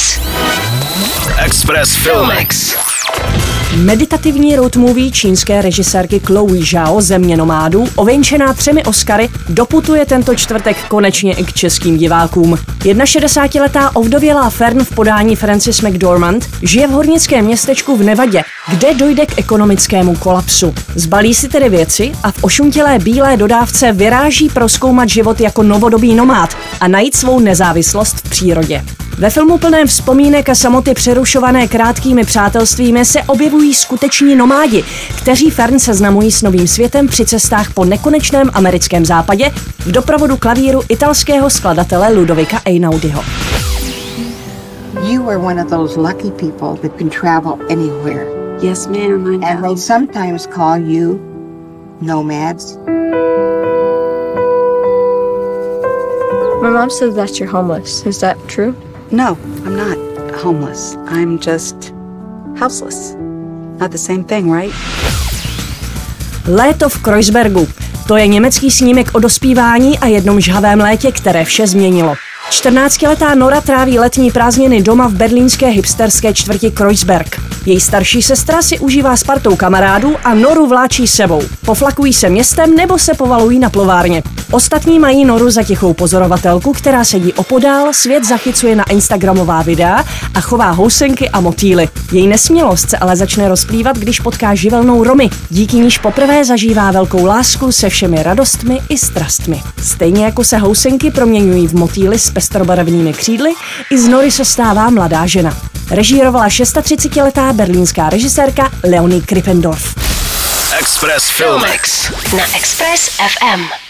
Express. Express Filmix. Meditativní road movie čínské režisérky Chloe Zhao Země nomádů, ověnčená třemi Oscary, doputuje tento čtvrtek konečně i k českým divákům. 61-letá ovdovělá Fern v podání Francis McDormand žije v hornickém městečku v Nevadě, kde dojde k ekonomickému kolapsu. Zbalí si tedy věci a v ošuntělé bílé dodávce vyráží proskoumat život jako novodobý nomád a najít svou nezávislost v přírodě. Ve filmu plném vzpomínek a samoty přerušované krátkými přátelstvími se objevují skuteční nomádi, kteří Fern seznamují s novým světem při cestách po nekonečném americkém západě v doprovodu klavíru italského skladatele Ludovika Einaudiho. You are one of those lucky people that can travel anywhere. Yes, ma'am. I And they sometimes call you nomads. My mom says that you're homeless. Is that true? No, I'm not homeless. I'm just houseless. Not the same thing, right? Léto v Kreuzbergu. To je německý snímek o dospívání a jednom žhavém létě, které vše změnilo. 14-letá Nora tráví letní prázdniny doma v berlínské hipsterské čtvrti Kreuzberg. Její starší sestra si užívá s partou kamarádů a Noru vláčí sebou. Poflakují se městem nebo se povalují na plovárně. Ostatní mají Noru za tichou pozorovatelku, která sedí opodál, svět zachycuje na Instagramová videa a chová housenky a motýly. Její nesmělost se ale začne rozplývat, když potká živelnou Romy, díky níž poprvé zažívá velkou lásku se všemi radostmi i strastmi. Stejně jako se housenky proměňují v motýly s pestrobarevnými křídly, i z Nory se stává mladá žena. Režírovala 36-letá berlínská režisérka Leonie Krippendorf. Express Filmix. Na Express FM.